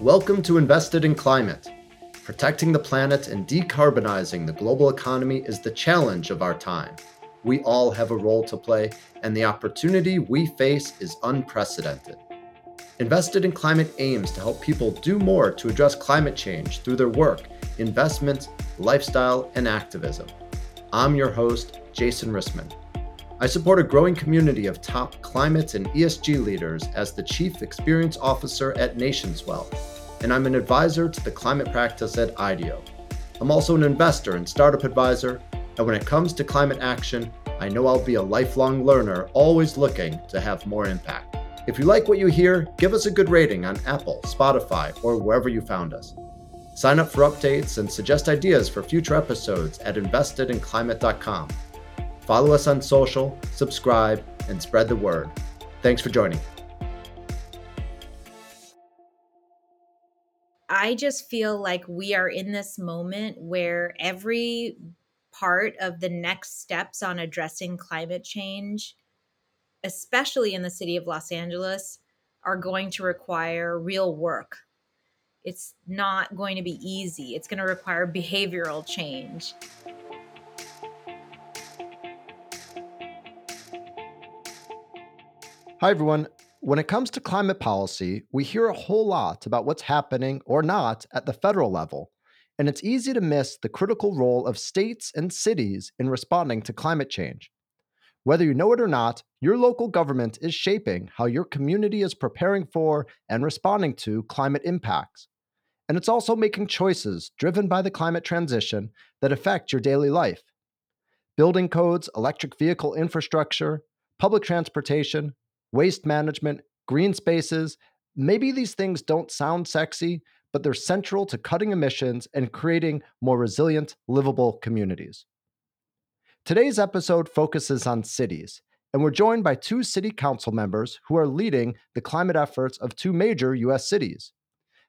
Welcome to Invested in Climate. Protecting the planet and decarbonizing the global economy is the challenge of our time. We all have a role to play, and the opportunity we face is unprecedented. Invested in Climate aims to help people do more to address climate change through their work, investments, lifestyle, and activism. I'm your host, Jason Rissman. I support a growing community of top climate and ESG leaders as the Chief Experience Officer at NationSwell, and I'm an advisor to the climate practice at IDEO. I'm also an investor and startup advisor, and when it comes to climate action, I know I'll be a lifelong learner, always looking to have more impact. If you like what you hear, give us a good rating on Apple, Spotify, or wherever you found us. Sign up for updates and suggest ideas for future episodes at investedinclimate.com. Follow us on social, subscribe, and spread the word. Thanks for joining. I just feel like we are in this moment where every part of the next steps on addressing climate change, especially in the city of Los Angeles, are going to require real work. It's not going to be easy. It's going to require behavioral change. Hi, everyone. When it comes to climate policy, we hear a whole lot about what's happening or not at the federal level, and it's easy to miss the critical role of states and cities in responding to climate change. Whether you know it or not, your local government is shaping how your community is preparing for and responding to climate impacts. And it's also making choices driven by the climate transition that affect your daily life. Building codes, electric vehicle infrastructure, public transportation, waste management, green spaces. Maybe these things don't sound sexy, but they're central to cutting emissions and creating more resilient, livable communities. Today's episode focuses on cities, and we're joined by two city council members who are leading the climate efforts of two major U.S. cities.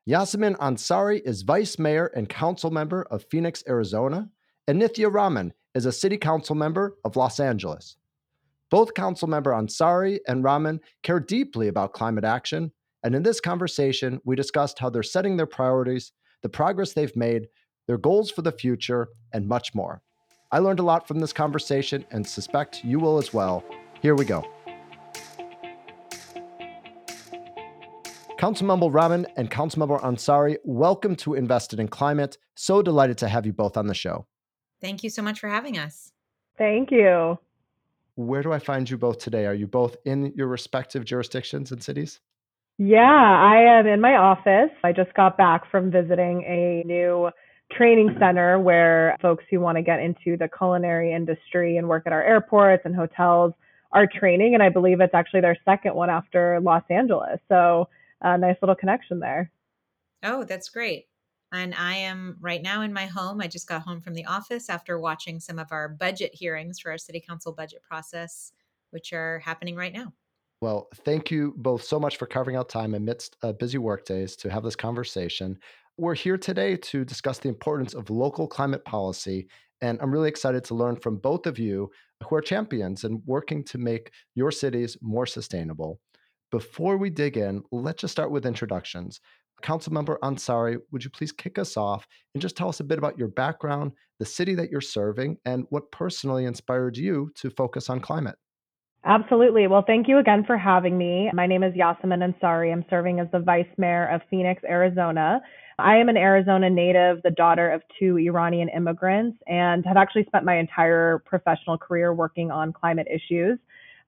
Yassamin Ansari is vice mayor and council member of Phoenix, Arizona, and Nithya Raman is a city council member of Los Angeles. Both Councilmember Ansari and Raman care deeply about climate action, and in this conversation, we discussed how they're setting their priorities, the progress they've made, their goals for the future, and much more. I learned a lot from this conversation and suspect you will as well. Here we go. Councilmember Raman and Councilmember Ansari, welcome to Invested in Climate. So delighted to have you both on the show. Thank you so much for having us. Thank you where do I find you both today? Are you both in your respective jurisdictions and cities? Yeah, I am in my office. I just got back from visiting a new training mm-hmm. center where folks who want to get into the culinary industry and work at our airports and hotels are training. And I believe it's actually their second one after Los Angeles. So, a nice little connection there. Oh, that's great. And I am right now in my home. I just got home from the office after watching some of our budget hearings for our city council budget process, which are happening right now. Well, thank you both so much for carving out time amidst uh, busy workdays to have this conversation. We're here today to discuss the importance of local climate policy. And I'm really excited to learn from both of you who are champions and working to make your cities more sustainable. Before we dig in, let's just start with introductions. Councilmember Ansari, would you please kick us off and just tell us a bit about your background, the city that you're serving, and what personally inspired you to focus on climate? Absolutely. Well, thank you again for having me. My name is Yassamin Ansari. I'm serving as the Vice Mayor of Phoenix, Arizona. I am an Arizona native, the daughter of two Iranian immigrants, and have actually spent my entire professional career working on climate issues.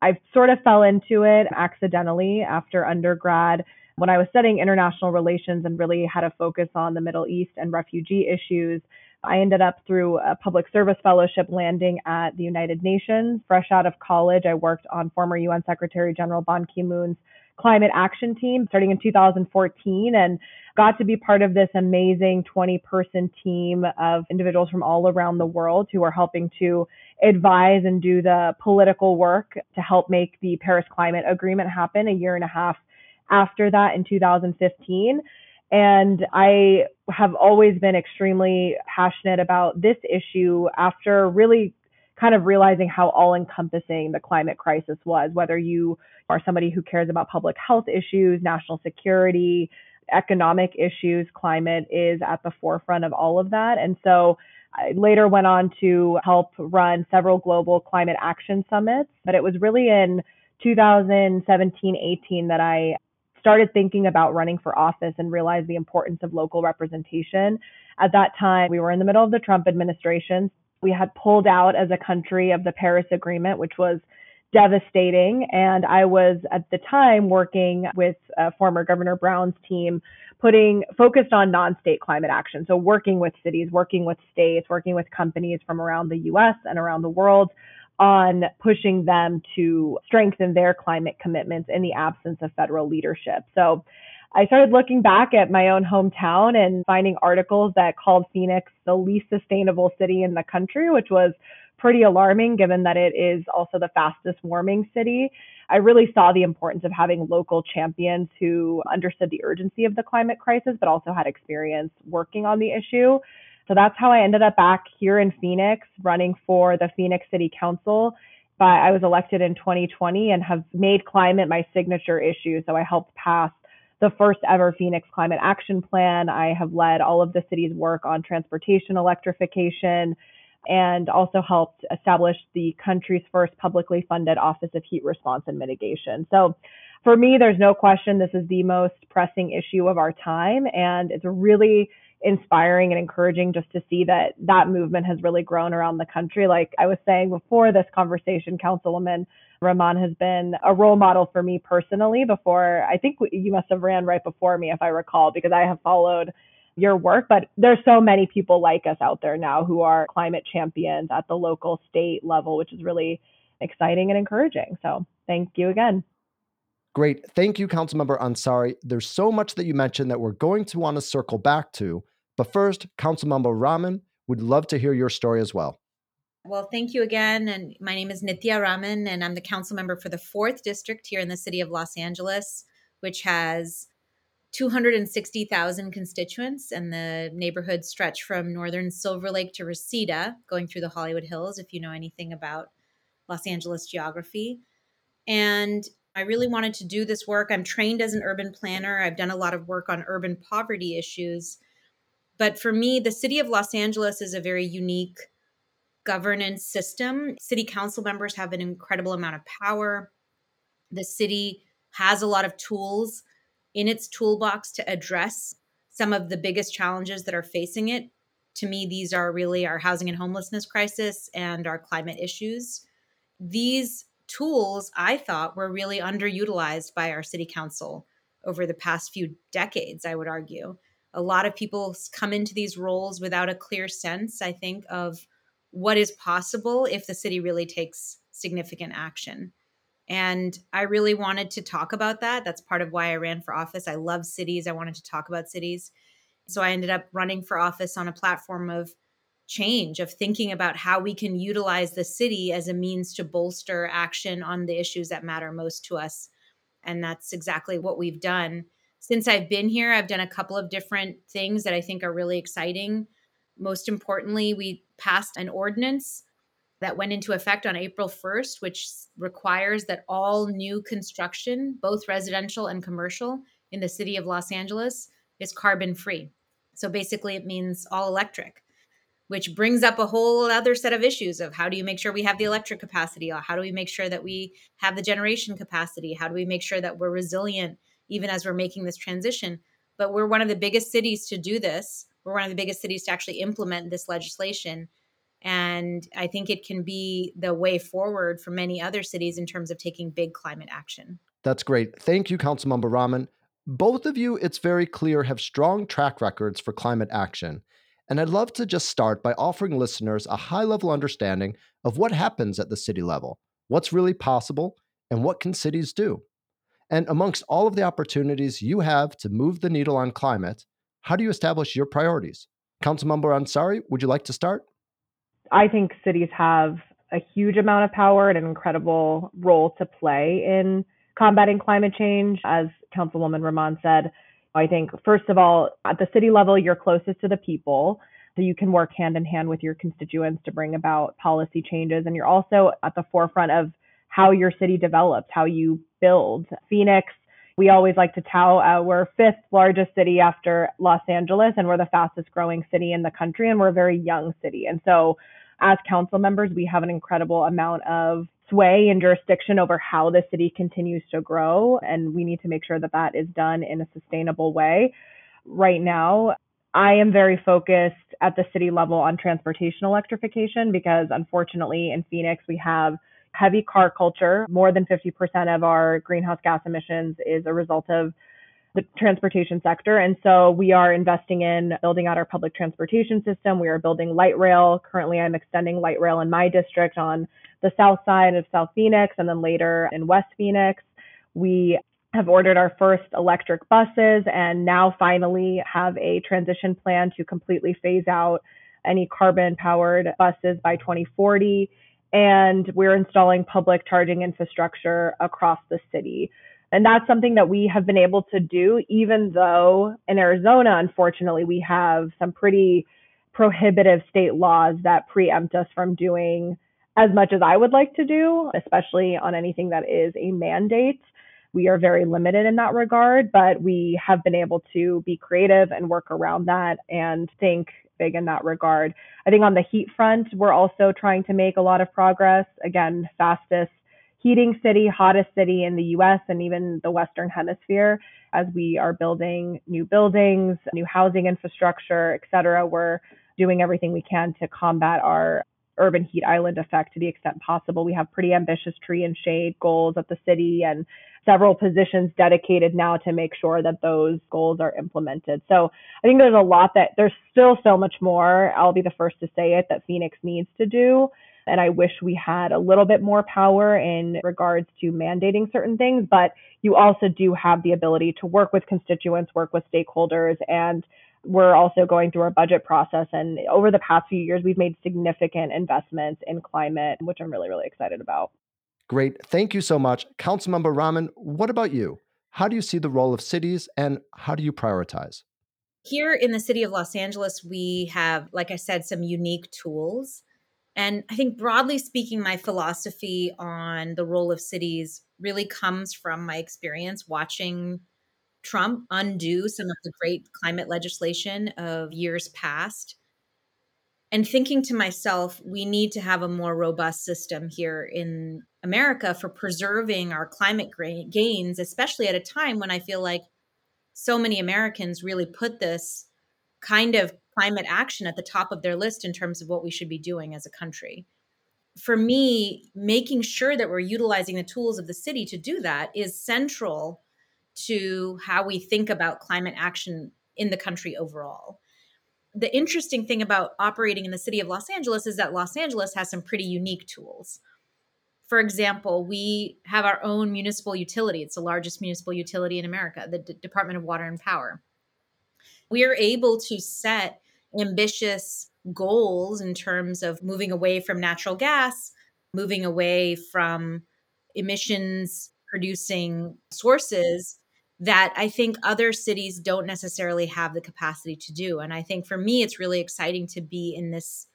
I sort of fell into it accidentally after undergrad when I was studying international relations and really had a focus on the Middle East and refugee issues, I ended up through a public service fellowship landing at the United Nations. Fresh out of college, I worked on former UN Secretary General Ban Ki moon's climate action team starting in 2014 and got to be part of this amazing 20 person team of individuals from all around the world who are helping to advise and do the political work to help make the Paris Climate Agreement happen a year and a half after that in 2015. And I have always been extremely passionate about this issue after really kind of realizing how all encompassing the climate crisis was, whether you are somebody who cares about public health issues, national security, economic issues, climate is at the forefront of all of that. And so I later went on to help run several global climate action summits, but it was really in 2017 18 that I started thinking about running for office and realized the importance of local representation. At that time, we were in the middle of the Trump administration. We had pulled out as a country of the Paris Agreement, which was devastating. And I was at the time working with uh, former Governor Brown's team, putting focused on non-state climate action. So working with cities, working with states, working with companies from around the U.S. and around the world on pushing them to strengthen their climate commitments in the absence of federal leadership. So I started looking back at my own hometown and finding articles that called Phoenix the least sustainable city in the country, which was pretty alarming given that it is also the fastest warming city. I really saw the importance of having local champions who understood the urgency of the climate crisis, but also had experience working on the issue. So that's how I ended up back here in Phoenix running for the Phoenix City Council. But I was elected in 2020 and have made climate my signature issue. So I helped pass the first ever Phoenix Climate Action Plan. I have led all of the city's work on transportation electrification, and also helped establish the country's first publicly funded Office of Heat Response and Mitigation. So for me, there's no question this is the most pressing issue of our time. And it's really inspiring and encouraging just to see that that movement has really grown around the country. Like I was saying before this conversation, Councilwoman Raman has been a role model for me personally before. I think you must have ran right before me, if I recall, because I have followed your work, but there's so many people like us out there now who are climate champions at the local state level, which is really exciting and encouraging. So thank you again. Great. Thank you, Councilmember Ansari. There's so much that you mentioned that we're going to want to circle back to. But first, Councilmember Raman would love to hear your story as well. Well, thank you again. And my name is Nithya Raman, and I'm the council member for the fourth district here in the city of Los Angeles, which has 260,000 constituents, and the neighborhoods stretch from northern Silver Lake to Reseda, going through the Hollywood Hills, if you know anything about Los Angeles geography. And I really wanted to do this work. I'm trained as an urban planner, I've done a lot of work on urban poverty issues. But for me, the city of Los Angeles is a very unique governance system. City council members have an incredible amount of power. The city has a lot of tools in its toolbox to address some of the biggest challenges that are facing it. To me, these are really our housing and homelessness crisis and our climate issues. These tools, I thought, were really underutilized by our city council over the past few decades, I would argue. A lot of people come into these roles without a clear sense, I think, of what is possible if the city really takes significant action. And I really wanted to talk about that. That's part of why I ran for office. I love cities. I wanted to talk about cities. So I ended up running for office on a platform of change, of thinking about how we can utilize the city as a means to bolster action on the issues that matter most to us. And that's exactly what we've done. Since I've been here, I've done a couple of different things that I think are really exciting. Most importantly, we passed an ordinance that went into effect on April 1st, which requires that all new construction, both residential and commercial, in the city of Los Angeles is carbon free. So basically, it means all electric, which brings up a whole other set of issues of how do you make sure we have the electric capacity? How do we make sure that we have the generation capacity? How do we make sure that we're resilient even as we're making this transition? But we're one of the biggest cities to do this. We're one of the biggest cities to actually implement this legislation. And I think it can be the way forward for many other cities in terms of taking big climate action. That's great. Thank you, Councilmember Raman. Both of you, it's very clear, have strong track records for climate action. And I'd love to just start by offering listeners a high level understanding of what happens at the city level, what's really possible, and what can cities do. And amongst all of the opportunities you have to move the needle on climate, how do you establish your priorities? Councilmember Ansari, would you like to start? I think cities have a huge amount of power and an incredible role to play in combating climate change. As Councilwoman Raman said, I think, first of all, at the city level, you're closest to the people. So you can work hand in hand with your constituents to bring about policy changes. And you're also at the forefront of how your city develops, how you build. Phoenix we always like to tout uh, we're fifth largest city after Los Angeles, and we're the fastest growing city in the country, and we're a very young city. And so, as council members, we have an incredible amount of sway and jurisdiction over how the city continues to grow, and we need to make sure that that is done in a sustainable way. Right now, I am very focused at the city level on transportation electrification because unfortunately in Phoenix we have heavy car culture. More than 50% of our greenhouse gas emissions is a result of the transportation sector. And so we are investing in building out our public transportation system. We are building light rail. Currently, I'm extending light rail in my district on the south side of South Phoenix and then later in West Phoenix. We have ordered our first electric buses and now finally have a transition plan to completely phase out any carbon powered buses by 2040 and we're installing public charging infrastructure across the city. And that's something that we have been able to do, even though in Arizona, unfortunately, we have some pretty prohibitive state laws that preempt us from doing as much as I would like to do, especially on anything that is a mandate. We are very limited in that regard, but we have been able to be creative and work around that and think big in that regard. I think on the heat front, we're also trying to make a lot of progress. Again, fastest heating city, hottest city in the US and even the Western Hemisphere as we are building new buildings, new housing infrastructure, et cetera. We're doing everything we can to combat our urban heat island effect to the extent possible. We have pretty ambitious tree and shade goals at the city and several positions dedicated now to make sure that those goals are implemented. So I think there's a lot that there's still so much more. I'll be the first to say it that Phoenix needs to do. And I wish we had a little bit more power in regards to mandating certain things, but you also do have the ability to work with constituents, work with stakeholders, and we're also going through our budget process. And over the past few years, we've made significant investments in climate, which I'm really, really excited about. Great. Thank you so much. Councilmember Raman, what about you? How do you see the role of cities and how do you prioritize? Here in the city of Los Angeles, we have, like I said, some unique tools. And I think broadly speaking, my philosophy on the role of cities really comes from my experience watching Trump undo some of the great climate legislation of years past and thinking to myself, we need to have a more robust system here in America for preserving our climate gains, especially at a time when I feel like so many Americans really put this kind of climate action at the top of their list in terms of what we should be doing as a country. For me, making sure that we're utilizing the tools of the city to do that is central to how we think about climate action in the country overall the interesting thing about operating in the city of Los Angeles is that Los Angeles has some pretty unique tools. For example, we have our own municipal utility. It's the largest municipal utility in America, the D- Department of Water and Power. We are able to set ambitious goals in terms of moving away from natural gas, moving away from emissions producing sources that I think other cities don't necessarily have the capacity to do. And I think for me, it's really exciting to be in this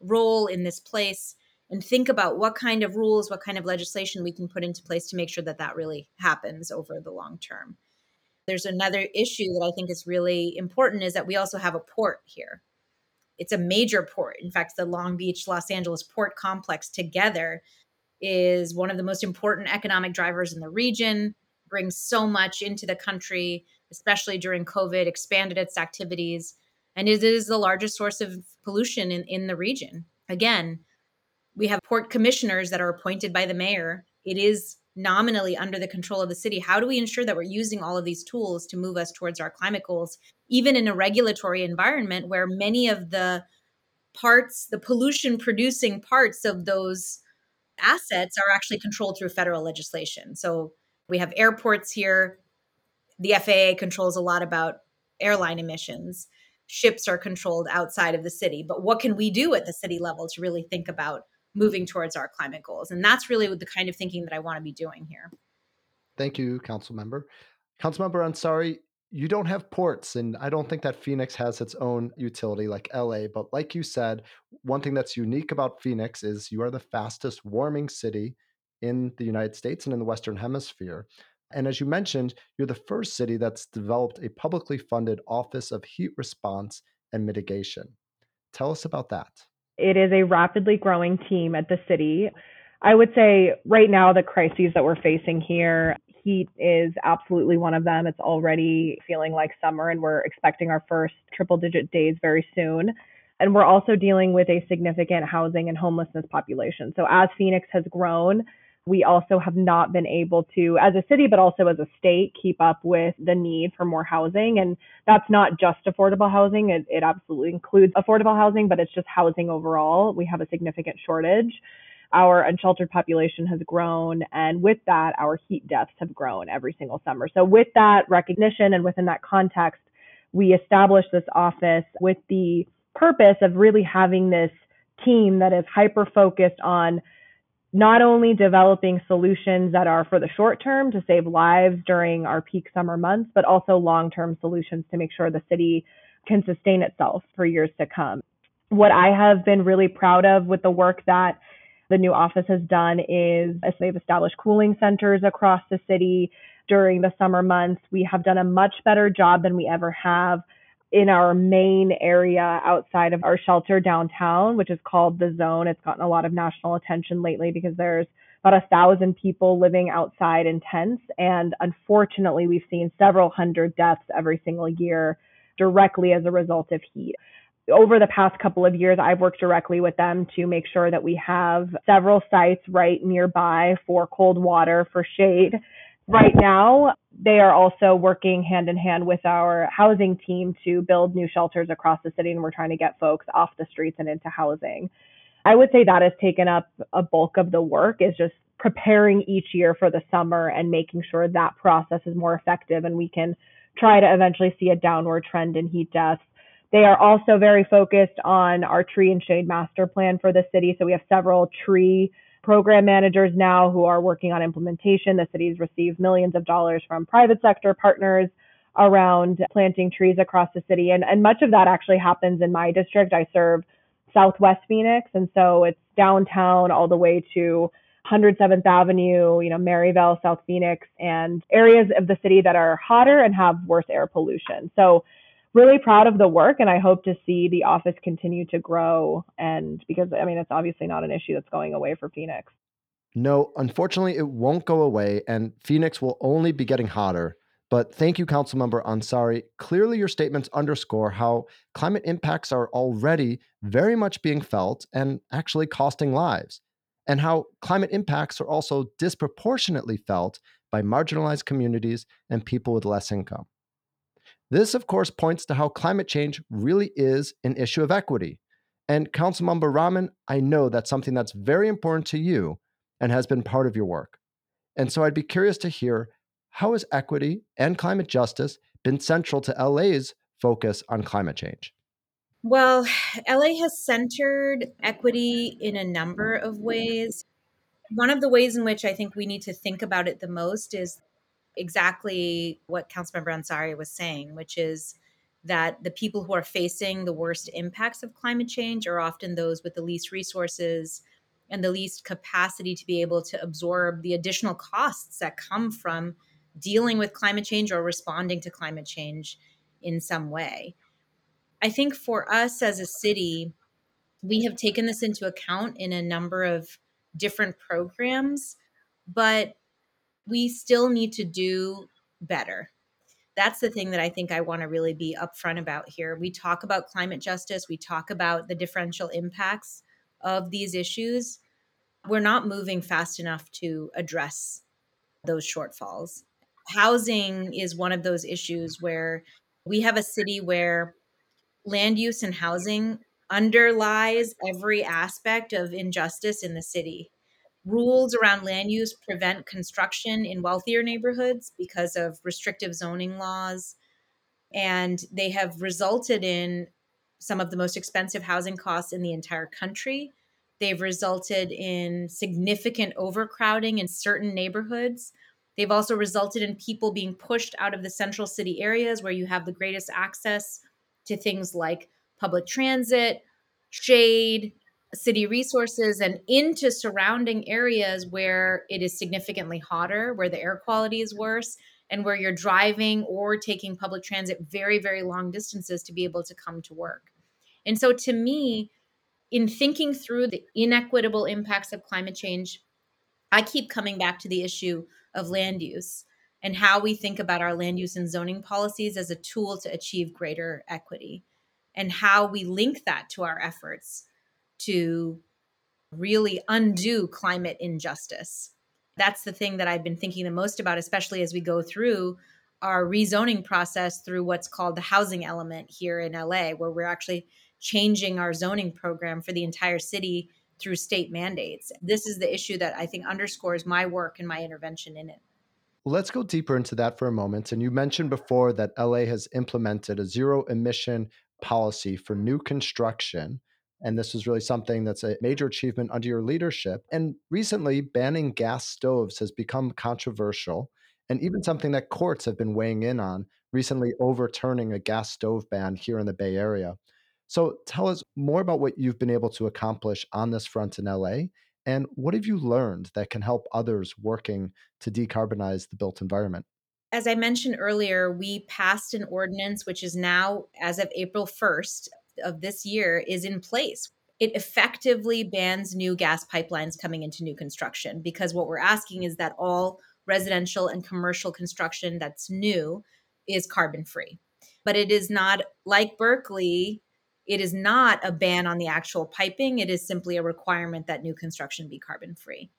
role, in this place, and think about what kind of rules, what kind of legislation we can put into place to make sure that that really happens over the long term. There's another issue that I think is really important is that we also have a port here. It's a major port. In fact, the Long Beach Los Angeles port complex together is one of the most important economic drivers in the region brings so much into the country, especially during COVID, expanded its activities, and it is the largest source of pollution in, in the region. Again, we have port commissioners that are appointed by the mayor. It is nominally under the control of the city. How do we ensure that we're using all of these tools to move us towards our climate goals, even in a regulatory environment where many of the parts, the pollution producing parts of those assets are actually controlled through federal legislation? So we have airports here. The FAA controls a lot about airline emissions. Ships are controlled outside of the city. But what can we do at the city level to really think about moving towards our climate goals? And that's really the kind of thinking that I want to be doing here. Thank you, Council Member. Councilmember Ansari, you don't have ports, and I don't think that Phoenix has its own utility like LA. But like you said, one thing that's unique about Phoenix is you are the fastest warming city in the United States and in the Western Hemisphere. And as you mentioned, you're the first city that's developed a publicly funded Office of Heat Response and Mitigation. Tell us about that. It is a rapidly growing team at the city. I would say right now, the crises that we're facing here, heat is absolutely one of them. It's already feeling like summer, and we're expecting our first triple digit days very soon. And we're also dealing with a significant housing and homelessness population. So, as Phoenix has grown, we also have not been able to, as a city, but also as a state, keep up with the need for more housing. And that's not just affordable housing, it, it absolutely includes affordable housing, but it's just housing overall. We have a significant shortage. Our unsheltered population has grown, and with that, our heat deaths have grown every single summer. So, with that recognition and within that context, we established this office with the purpose of really having this team that is hyper focused on not only developing solutions that are for the short term to save lives during our peak summer months, but also long term solutions to make sure the city can sustain itself for years to come. What I have been really proud of with the work that the new office has done is as they've established cooling centers across the city during the summer months. We have done a much better job than we ever have in our main area outside of our shelter downtown, which is called the Zone. It's gotten a lot of national attention lately because there's about a thousand people living outside in tents. And unfortunately, we've seen several hundred deaths every single year directly as a result of heat. Over the past couple of years, I've worked directly with them to make sure that we have several sites right nearby for cold water, for shade, Right now, they are also working hand in hand with our housing team to build new shelters across the city, and we're trying to get folks off the streets and into housing. I would say that has taken up a bulk of the work is just preparing each year for the summer and making sure that process is more effective and we can try to eventually see a downward trend in heat deaths. They are also very focused on our tree and shade master plan for the city. So we have several tree program managers now who are working on implementation. The city's received millions of dollars from private sector partners around planting trees across the city. And, and much of that actually happens in my district. I serve Southwest Phoenix. And so it's downtown all the way to 107th Avenue, you know, Maryvale, South Phoenix, and areas of the city that are hotter and have worse air pollution. So really proud of the work and I hope to see the office continue to grow and because I mean it's obviously not an issue that's going away for Phoenix. No, unfortunately it won't go away and Phoenix will only be getting hotter. But thank you, Councilmember Ansari. Clearly, your statements underscore how climate impacts are already very much being felt and actually costing lives, and how climate impacts are also disproportionately felt by marginalized communities and people with less income. This, of course, points to how climate change really is an issue of equity. And Councilmember Raman, I know that's something that's very important to you and has been part of your work. And so I'd be curious to hear how has equity and climate justice been central to LA's focus on climate change? Well, LA has centered equity in a number of ways. One of the ways in which I think we need to think about it the most is exactly what Councilmember Ansari was saying, which is that the people who are facing the worst impacts of climate change are often those with the least resources and the least capacity to be able to absorb the additional costs that come from dealing with climate change or responding to climate change in some way. I think for us as a city, we have taken this into account in a number of different programs, but we still need to do better. That's the thing that I think I want to really be upfront about here. We talk about climate justice, we talk about the differential impacts of these issues. We're not moving fast enough to address those shortfalls. Housing is one of those issues where we have a city where land use and housing underlies every aspect of injustice in the city rules around land use prevent construction in wealthier neighborhoods because of restrictive zoning laws. And they have resulted in some of the most expensive housing costs in the entire country. They've resulted in significant overcrowding in certain neighborhoods. They've also resulted in people being pushed out of the central city areas where you have the greatest access to things like public transit, shade, city resources and into surrounding areas where it is significantly hotter, where the air quality is worse, and where you're driving or taking public transit very, very long distances to be able to come to work. And so, to me, in thinking through the inequitable impacts of climate change, I keep coming back to the issue of land use and how we think about our land use and zoning policies as a tool to achieve greater equity and how we link that to our efforts to really undo climate injustice. That's the thing that I've been thinking the most about, especially as we go through our rezoning process through what's called the housing element here in LA, where we're actually changing our zoning program for the entire city through state mandates. This is the issue that I think underscores my work and my intervention in it. Let's go deeper into that for a moment. And you mentioned before that LA has implemented a zero emission policy for new construction. And this is really something that's a major achievement under your leadership. And recently, banning gas stoves has become controversial and even something that courts have been weighing in on, recently overturning a gas stove ban here in the Bay Area. So tell us more about what you've been able to accomplish on this front in LA and what have you learned that can help others working to decarbonize the built environment? As I mentioned earlier, we passed an ordinance which is now, as of April 1st of this year, is in place. It effectively bans new gas pipelines coming into new construction because what we're asking is that all residential and commercial construction that's new is carbon free. But it is not like Berkeley it is not a ban on the actual piping, it is simply a requirement that new construction be carbon free.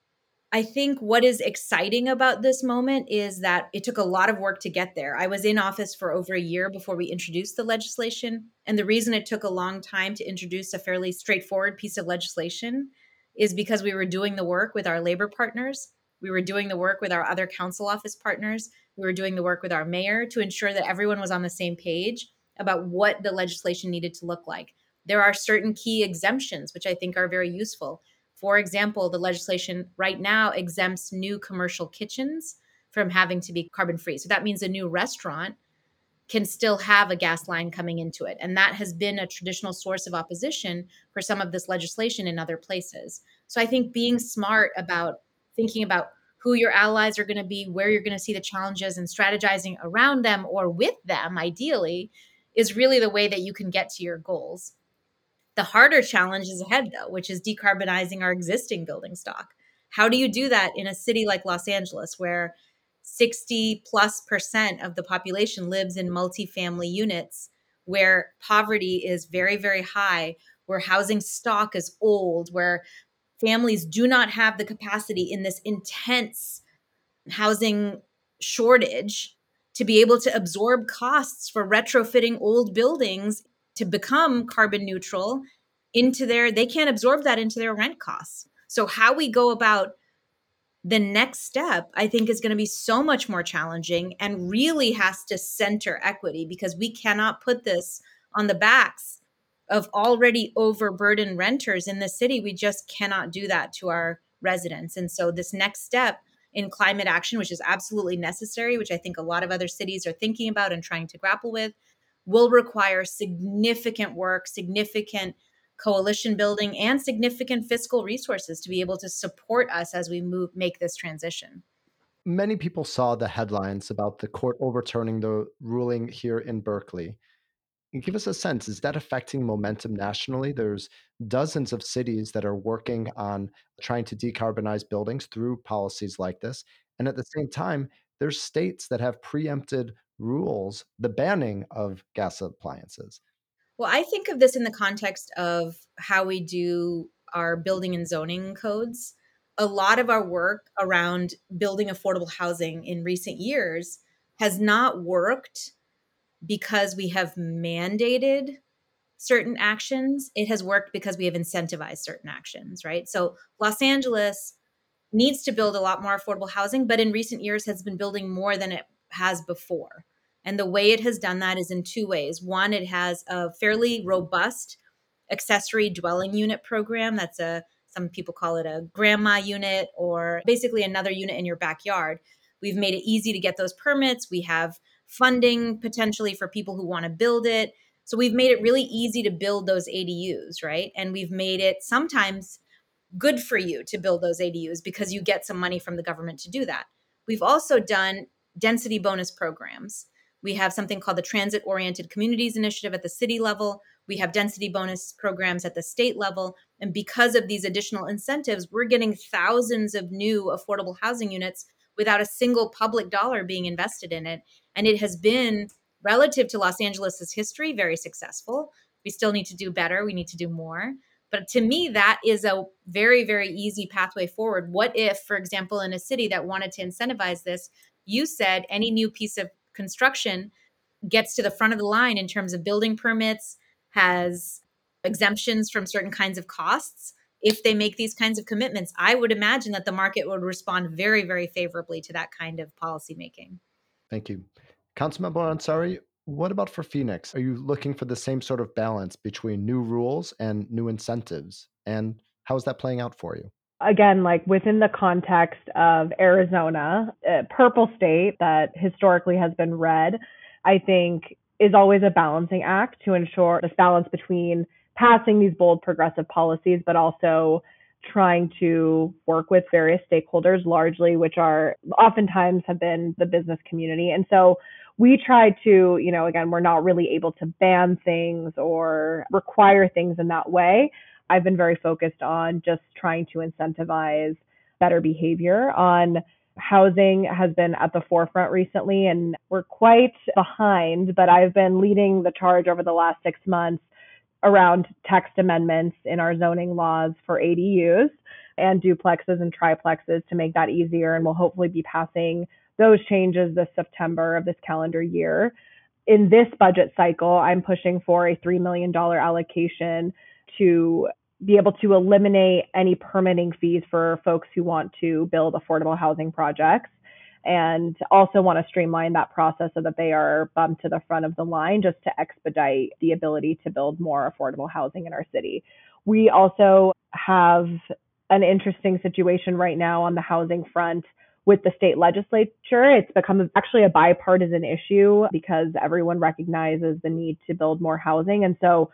I think what is exciting about this moment is that it took a lot of work to get there. I was in office for over a year before we introduced the legislation. And the reason it took a long time to introduce a fairly straightforward piece of legislation is because we were doing the work with our labor partners. We were doing the work with our other council office partners. We were doing the work with our mayor to ensure that everyone was on the same page about what the legislation needed to look like. There are certain key exemptions, which I think are very useful. For example, the legislation right now exempts new commercial kitchens from having to be carbon free. So that means a new restaurant can still have a gas line coming into it. And that has been a traditional source of opposition for some of this legislation in other places. So I think being smart about thinking about who your allies are going to be, where you're going to see the challenges, and strategizing around them or with them, ideally, is really the way that you can get to your goals. The harder challenge is ahead, though, which is decarbonizing our existing building stock. How do you do that in a city like Los Angeles, where 60 plus percent of the population lives in multifamily units, where poverty is very, very high, where housing stock is old, where families do not have the capacity in this intense housing shortage to be able to absorb costs for retrofitting old buildings to become carbon neutral into their they can't absorb that into their rent costs. So how we go about the next step i think is going to be so much more challenging and really has to center equity because we cannot put this on the backs of already overburdened renters in the city. We just cannot do that to our residents. And so this next step in climate action, which is absolutely necessary, which I think a lot of other cities are thinking about and trying to grapple with, will require significant work, significant coalition building, and significant fiscal resources to be able to support us as we move make this transition. Many people saw the headlines about the court overturning the ruling here in Berkeley give us a sense is that affecting momentum nationally there's dozens of cities that are working on trying to decarbonize buildings through policies like this and at the same time there's states that have preempted rules the banning of gas appliances. Well i think of this in the context of how we do our building and zoning codes. A lot of our work around building affordable housing in recent years has not worked because we have mandated certain actions, it has worked because we have incentivized certain actions, right? So Los Angeles needs to build a lot more affordable housing, but in recent years has been building more than it has before. And the way it has done that is in two ways. One, it has a fairly robust accessory dwelling unit program. That's a some people call it a grandma unit or basically another unit in your backyard. We've made it easy to get those permits. We have funding potentially for people who want to build it. So we've made it really easy to build those ADUs, right? And we've made it sometimes good for you to build those ADUs because you get some money from the government to do that. We've also done density bonus programs. We have something called the Transit Oriented Communities Initiative at the city level. We have density bonus programs at the state level. And because of these additional incentives, we're getting thousands of new affordable housing units without a single public dollar being invested in it. And it has been, relative to Los Angeles's history, very successful. We still need to do better, we need to do more. But to me, that is a very, very easy pathway forward. What if, for example, in a city that wanted to incentivize this, you said any new piece of construction gets to the front of the line in terms of building permits, has exemptions from certain kinds of costs. If they make these kinds of commitments i would imagine that the market would respond very very favorably to that kind of policy making thank you. Councilmember ansari what about for phoenix? Are you looking for the same sort of balance between new rules and new incentives? And how is that playing out for you again, like within the context of Arizona, uh, purple state that historically has been red, I think is always a balancing act to ensure this balance between passing these bold progressive policies, but also trying to work with various stakeholders, largely, which are oftentimes have been the business community. And so we try to, you know, again, we're not really able to ban things or require things in that way. I've been very focused on just trying to incentivize better behavior on housing has been at the forefront recently and we're quite behind, but I've been leading the charge over the last six months around text amendments in our zoning laws for ADUs and duplexes and triplexes to make that easier. And we'll hopefully be passing those changes this September of this calendar year. In this budget cycle, I'm pushing for a $3 million allocation to be able to eliminate any permitting fees for folks who want to build affordable housing projects and also want to streamline that process so that they are bumped to the front of the line just to expedite the ability to build more affordable housing in our city. We also have an interesting situation right now on the housing front with the state legislature. It's become actually a bipartisan issue because everyone recognizes the need to build more housing. And so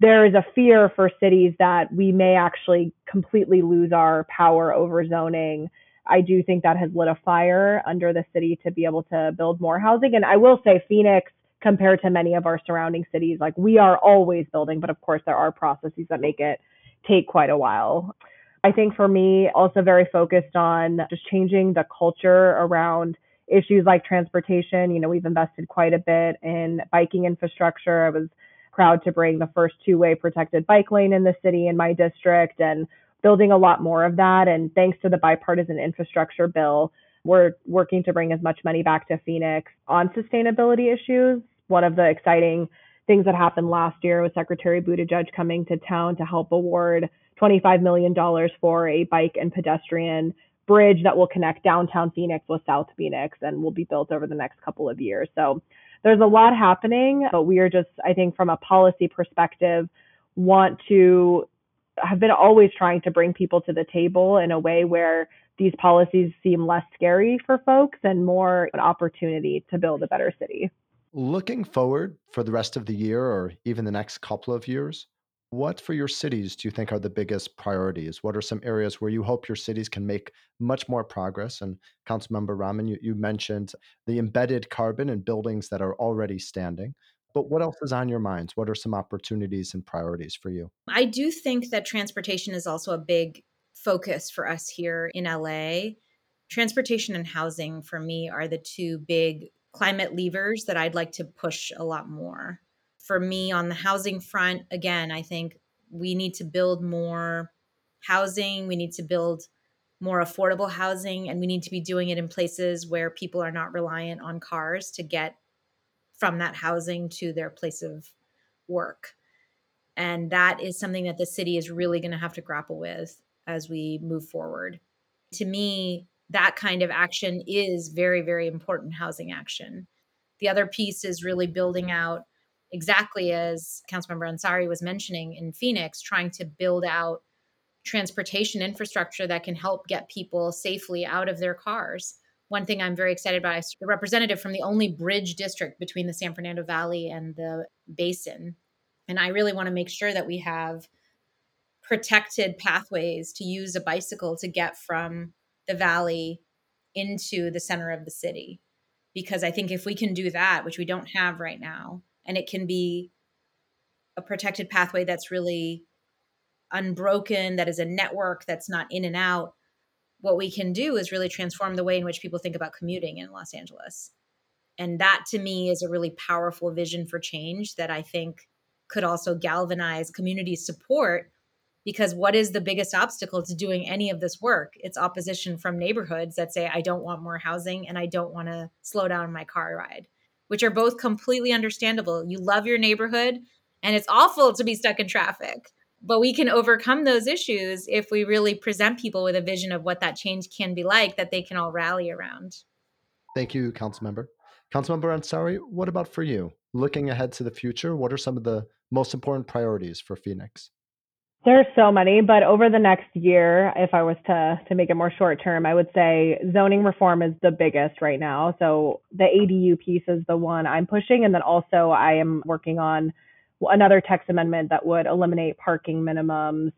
there is a fear for cities that we may actually completely lose our power over zoning. I do think that has lit a fire under the city to be able to build more housing. And I will say, Phoenix, compared to many of our surrounding cities, like we are always building, but of course, there are processes that make it take quite a while. I think for me, also very focused on just changing the culture around issues like transportation. You know, we've invested quite a bit in biking infrastructure. I was proud to bring the first two-way protected bike lane in the city in my district and building a lot more of that. And thanks to the bipartisan infrastructure bill, we're working to bring as much money back to Phoenix on sustainability issues. One of the exciting things that happened last year was Secretary Buttigieg coming to town to help award $25 million for a bike and pedestrian bridge that will connect downtown Phoenix with South Phoenix and will be built over the next couple of years. So there's a lot happening, but we are just, I think, from a policy perspective, want to have been always trying to bring people to the table in a way where these policies seem less scary for folks and more an opportunity to build a better city. Looking forward for the rest of the year or even the next couple of years, what for your cities do you think are the biggest priorities? What are some areas where you hope your cities can make much more progress? And Councilmember Raman, you, you mentioned the embedded carbon in buildings that are already standing. But what else is on your minds? What are some opportunities and priorities for you? I do think that transportation is also a big focus for us here in LA. Transportation and housing for me are the two big climate levers that I'd like to push a lot more for me on the housing front, again, I think we need to build more housing. We need to build more affordable housing, and we need to be doing it in places where people are not reliant on cars to get from that housing to their place of work. And that is something that the city is really going to have to grapple with as we move forward. To me, that kind of action is very, very important housing action. The other piece is really building out exactly as Councilmember Ansari was mentioning in Phoenix, trying to build out transportation infrastructure that can help get people safely out of their cars. one thing I'm very excited about is the representative from the only bridge district between the San Fernando Valley and the basin. And I really want to make sure that we have protected pathways to use a bicycle to get from the valley into the center of the city. Because I think if we can do that, which we don't have right now, and it can be a protected pathway that's really unbroken, that is a network that's not in and out, what we can do is really transform the way in which people think about commuting in Los Angeles. And that to me is a really powerful vision for change that I think could also galvanize community support because what is the biggest obstacle to doing any of this work it's opposition from neighborhoods that say i don't want more housing and i don't want to slow down my car ride which are both completely understandable. You love your neighborhood and it's awful to be stuck in traffic but we can overcome those issues if we really present people with a vision of what that change can be like that they can all rally around. Thank you council member councilmember ansari what about for you? Looking ahead to the future what are some of the most important priorities for phoenix there's so many, but over the next year, if I was to to make it more short term, I would say zoning reform is the biggest right now. So the ADU piece is the one I'm pushing, and then also I am working on another text amendment that would eliminate parking minimums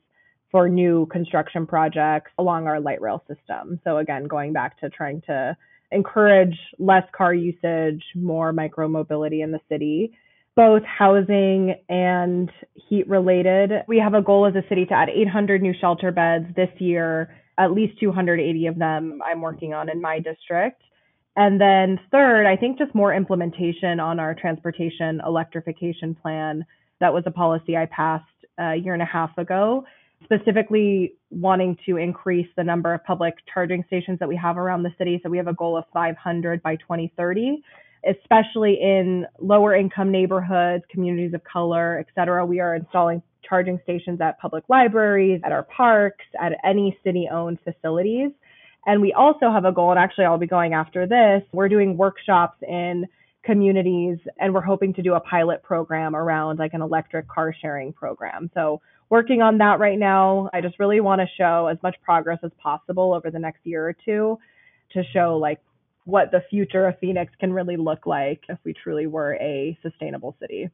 for new construction projects along our light rail system. So again, going back to trying to encourage less car usage, more micro mobility in the city both housing and heat related. We have a goal as a city to add 800 new shelter beds this year, at least 280 of them I'm working on in my district. And then third, I think just more implementation on our transportation electrification plan. That was a policy I passed a year and a half ago, specifically wanting to increase the number of public charging stations that we have around the city. So we have a goal of 500 by 2030 especially in lower income neighborhoods, communities of color, et cetera. We are installing charging stations at public libraries, at our parks, at any city owned facilities. And we also have a goal, and actually, I'll be going after this. We're doing workshops in communities, and we're hoping to do a pilot program around like an electric car sharing program. So, working on that right now. I just really want to show as much progress as possible over the next year or two to show like what the future of Phoenix can really look like if we truly were a sustainable city.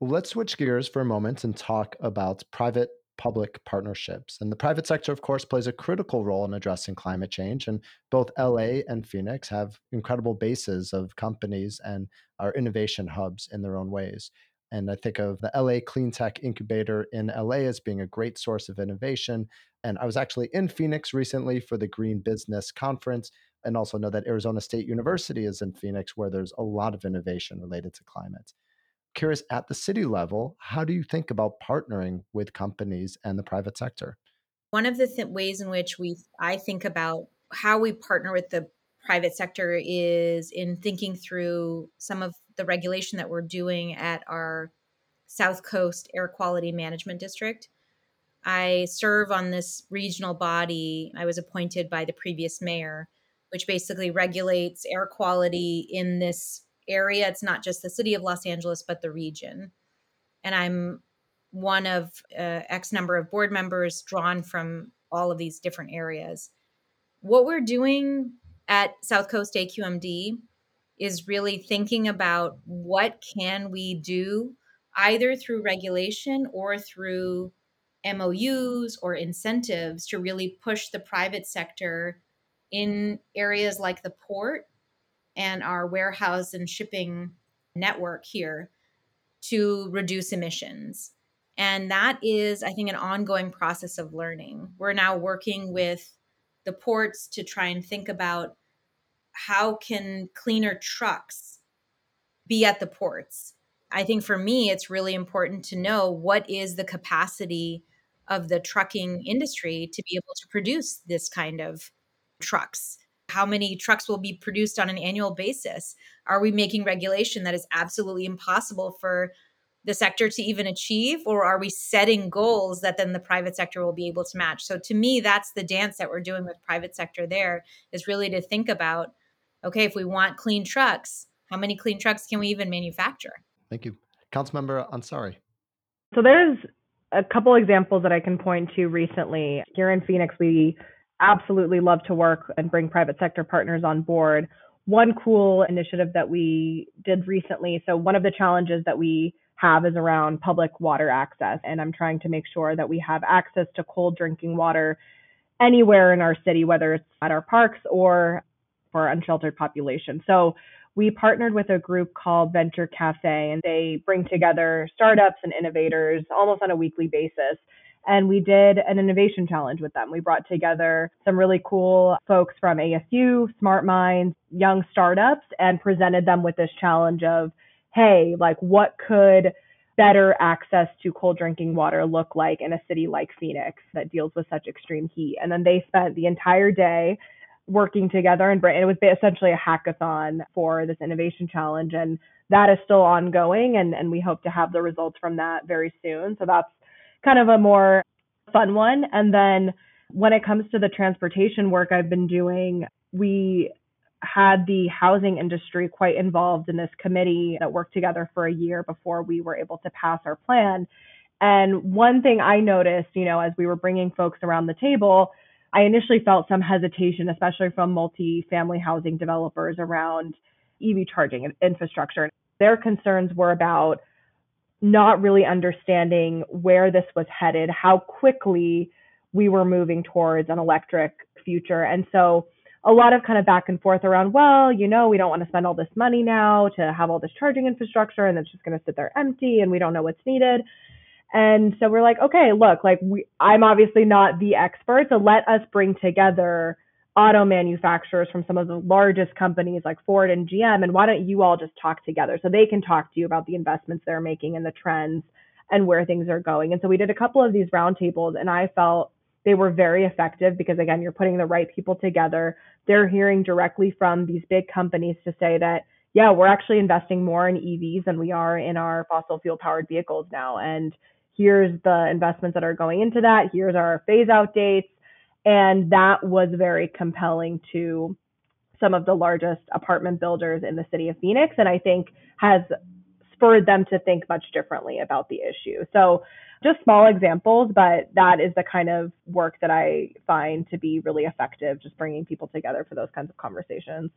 Let's switch gears for a moment and talk about private public partnerships. And the private sector, of course, plays a critical role in addressing climate change. And both LA mm-hmm. and Phoenix have incredible bases of companies and are innovation hubs in their own ways. And I think of the LA Clean Tech Incubator in LA as being a great source of innovation. And I was actually in Phoenix recently for the Green Business Conference, and also know that Arizona State University is in Phoenix, where there's a lot of innovation related to climate. Curious, at the city level, how do you think about partnering with companies and the private sector? One of the th- ways in which we I think about how we partner with the private sector is in thinking through some of the regulation that we're doing at our South Coast Air Quality Management District. I serve on this regional body. I was appointed by the previous mayor which basically regulates air quality in this area. It's not just the city of Los Angeles, but the region. And I'm one of uh, X number of board members drawn from all of these different areas. What we're doing at South Coast AQMD is really thinking about what can we do either through regulation or through MOUs or incentives to really push the private sector in areas like the port and our warehouse and shipping network here to reduce emissions. And that is, I think, an ongoing process of learning. We're now working with the ports to try and think about how can cleaner trucks be at the ports. I think for me, it's really important to know what is the capacity of the trucking industry to be able to produce this kind of trucks? How many trucks will be produced on an annual basis? Are we making regulation that is absolutely impossible for the sector to even achieve? Or are we setting goals that then the private sector will be able to match? So to me, that's the dance that we're doing with private sector there is really to think about okay, if we want clean trucks, how many clean trucks can we even manufacture? Thank you. Councilmember Ansari. So there's a couple examples that I can point to recently. Here in Phoenix, we absolutely love to work and bring private sector partners on board. One cool initiative that we did recently. So, one of the challenges that we have is around public water access. And I'm trying to make sure that we have access to cold drinking water anywhere in our city, whether it's at our parks or for our unsheltered population. So we partnered with a group called Venture Cafe, and they bring together startups and innovators almost on a weekly basis. And we did an innovation challenge with them. We brought together some really cool folks from ASU, Smart Minds, young startups, and presented them with this challenge of, hey, like what could better access to cold drinking water look like in a city like Phoenix that deals with such extreme heat? And then they spent the entire day working together and it was essentially a hackathon for this innovation challenge and that is still ongoing and, and we hope to have the results from that very soon. So that's kind of a more fun one. And then when it comes to the transportation work I've been doing, we had the housing industry quite involved in this committee that worked together for a year before we were able to pass our plan. And one thing I noticed, you know, as we were bringing folks around the table, I initially felt some hesitation, especially from multi-family housing developers around EV charging infrastructure. Their concerns were about not really understanding where this was headed, how quickly we were moving towards an electric future. And so a lot of kind of back and forth around, well, you know, we don't want to spend all this money now to have all this charging infrastructure and it's just going to sit there empty and we don't know what's needed. And so we're like, okay, look, like we, I'm obviously not the expert, so let us bring together auto manufacturers from some of the largest companies like Ford and GM, and why don't you all just talk together so they can talk to you about the investments they're making and the trends and where things are going. And so we did a couple of these roundtables, and I felt they were very effective because again, you're putting the right people together. They're hearing directly from these big companies to say that, yeah, we're actually investing more in EVs than we are in our fossil fuel powered vehicles now. And here's the investments that are going into that. Here's our phase out dates. And that was very compelling to some of the largest apartment builders in the city of Phoenix. And I think has spurred them to think much differently about the issue. So just small examples, but that is the kind of work that I find to be really effective, just bringing people together for those kinds of conversations.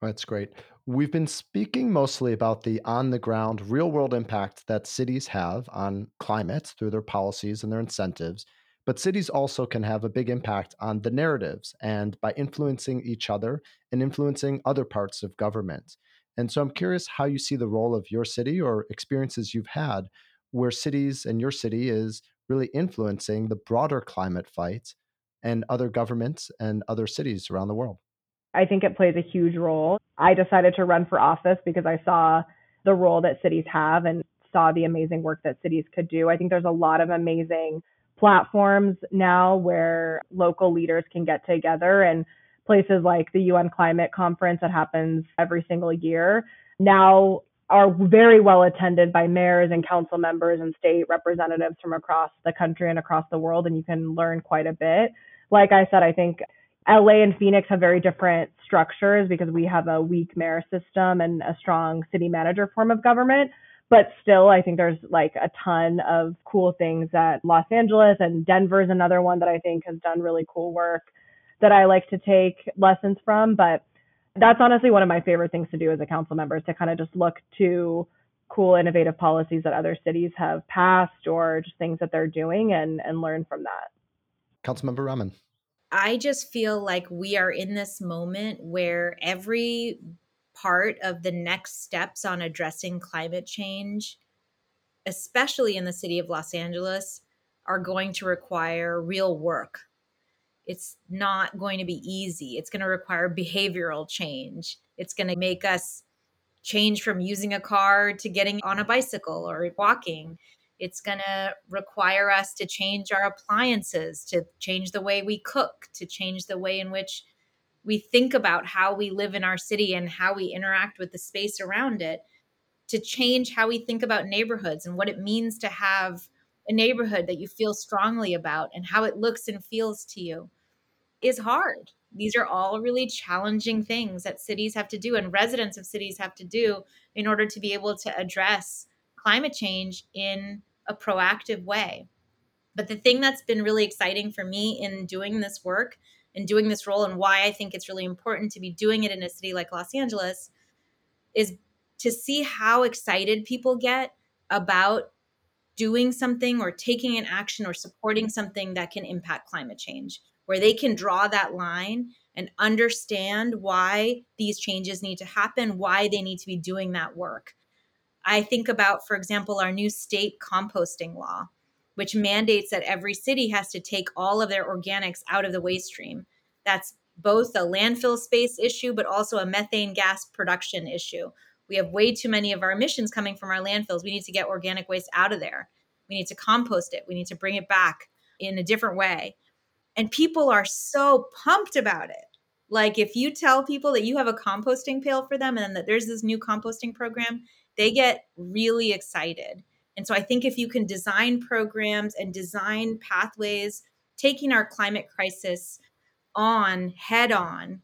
That's great. We've been speaking mostly about the on the ground, real world impact that cities have on climate through their policies and their incentives. But cities also can have a big impact on the narratives and by influencing each other and influencing other parts of government. And so I'm curious how you see the role of your city or experiences you've had where cities and your city is really influencing the broader climate fight and other governments and other cities around the world? I think it plays a huge role. I decided to run for office because I saw the role that cities have and saw the amazing work that cities could do. I think there's a lot of amazing platforms now where local leaders can get together and places like the UN Climate Conference that happens every single year now are very well attended by mayors and council members and state representatives from across the country and across the world, and you can learn quite a bit. Like I said, I think LA and Phoenix have very different structures because we have a weak mayor system and a strong city manager form of government. But still, I think there's like a ton of cool things that Los Angeles and Denver is another one that I think has done really cool work that I like to take lessons from. But that's honestly one of my favorite things to do as a council member is to kind of just look to cool innovative policies that other cities have passed or just things that they're doing and and learn from that. Councilmember raman I just feel like we are in this moment where every part of the next steps on addressing climate change, especially in the city of Los Angeles, are going to require real work it's not going to be easy. It's going to require behavioral change. It's going to make us change from using a car to getting on a bicycle or walking. It's going to require us to change our appliances, to change the way we cook, to change the way in which we think about how we live in our city and how we interact with the space around it, to change how we think about neighborhoods and what it means to have a neighborhood that you feel strongly about and how it looks and feels to you is hard. These are all really challenging things that cities have to do and residents of cities have to do in order to be able to address climate change in a proactive way. But the thing that's been really exciting for me in doing this work and doing this role and why I think it's really important to be doing it in a city like Los Angeles is to see how excited people get about doing something or taking an action or supporting something that can impact climate change, where they can draw that line and understand why these changes need to happen, why they need to be doing that work. I think about, for example, our new state composting law, which mandates that every city has to take all of their organics out of the waste stream. That's both a landfill space issue, but also a methane gas production issue. We have way too many of our emissions coming from our landfills. We need to get organic waste out of there. We need to compost it. We need to bring it back in a different way. And people are so pumped about it. Like if you tell people that you have a composting pail for them and that there's this new composting program, they get really excited. And so I think if you can design programs and design pathways, taking our climate crisis on head on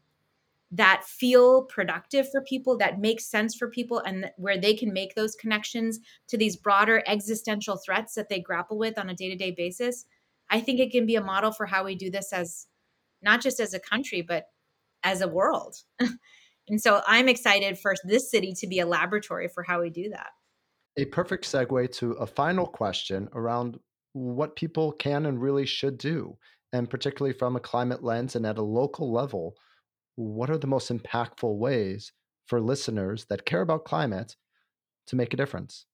that feel productive for people, that make sense for people, and where they can make those connections to these broader existential threats that they grapple with on a day to day basis, I think it can be a model for how we do this as not just as a country, but as a world. and so I'm excited for this city to be a laboratory for how we do that. A perfect segue to a final question around what people can and really should do, and particularly from a climate lens and at a local level what are the most impactful ways for listeners that care about climate to make a difference?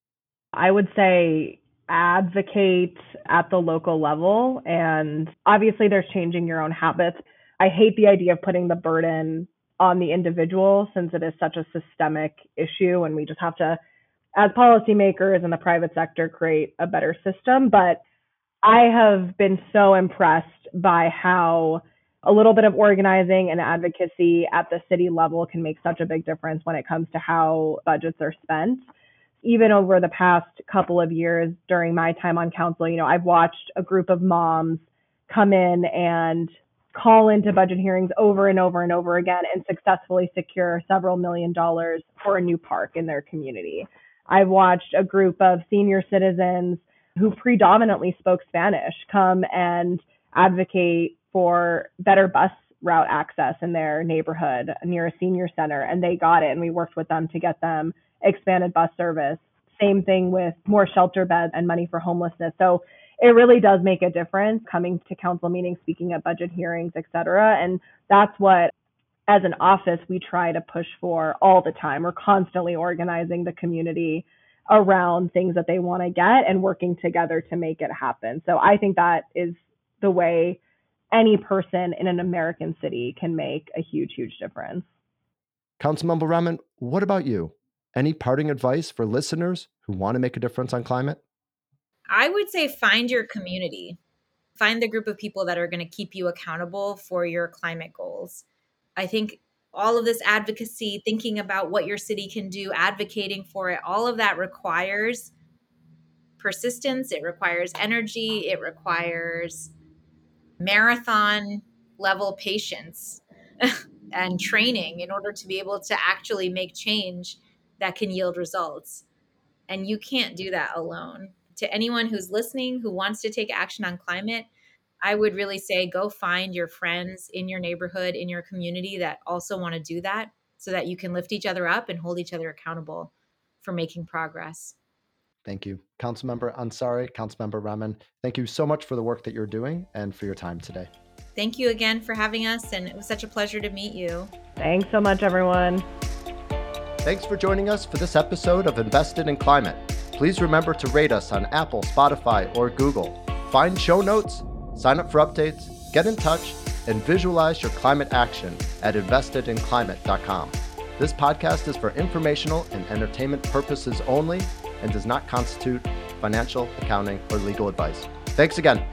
I would say advocate at the local level. And obviously, there's changing your own habits. I hate the idea of putting the burden on the individual since it is such a systemic issue and we just have to, as policymakers in the private sector, create a better system. But I have been so impressed by how a little bit of organizing and advocacy at the city level can make such a big difference when it comes to how budgets are spent. Even over the past couple of years during my time on council, you know, I've watched a group of moms come in and call into budget hearings over and over and over again and successfully secure several million dollars for a new park in their community. I've watched a group of senior citizens who predominantly spoke Spanish come and advocate for better bus route access in their neighborhood near a senior center and they got it and we worked with them to get them expanded bus service. Same thing with more shelter beds and money for homelessness. So it really does make a difference coming to council meetings speaking at budget hearings et cetera and that's what as an office we try to push for all the time we're constantly organizing the community around things that they want to get and working together to make it happen so i think that is the way any person in an American city can make a huge, huge difference. Councilmember Raman, what about you? Any parting advice for listeners who want to make a difference on climate? I would say find your community. Find the group of people that are going to keep you accountable for your climate goals. I think all of this advocacy, thinking about what your city can do, advocating for it, all of that requires persistence, it requires energy, it requires marathon level patience and training in order to be able to actually make change that can yield results. And you can't do that alone. To anyone who's listening who wants to take action on climate, I would really say go find your friends in your neighborhood, in your community that also want to do that so that you can lift each other up and hold each other accountable for making progress. Thank you. Councilmember Ansari, Councilmember Raman, thank you so much for the work that you're doing and for your time today. Thank you again for having us, and it was such a pleasure to meet you. Thanks so much, everyone. Thanks for joining us for this episode of Invested in Climate. Please remember to rate us on Apple, Spotify, or Google. Find show notes, sign up for updates, get in touch, and visualize your climate action at investedinclimate.com. This podcast is for informational and entertainment purposes only and does not constitute financial, accounting, or legal advice. Thanks again.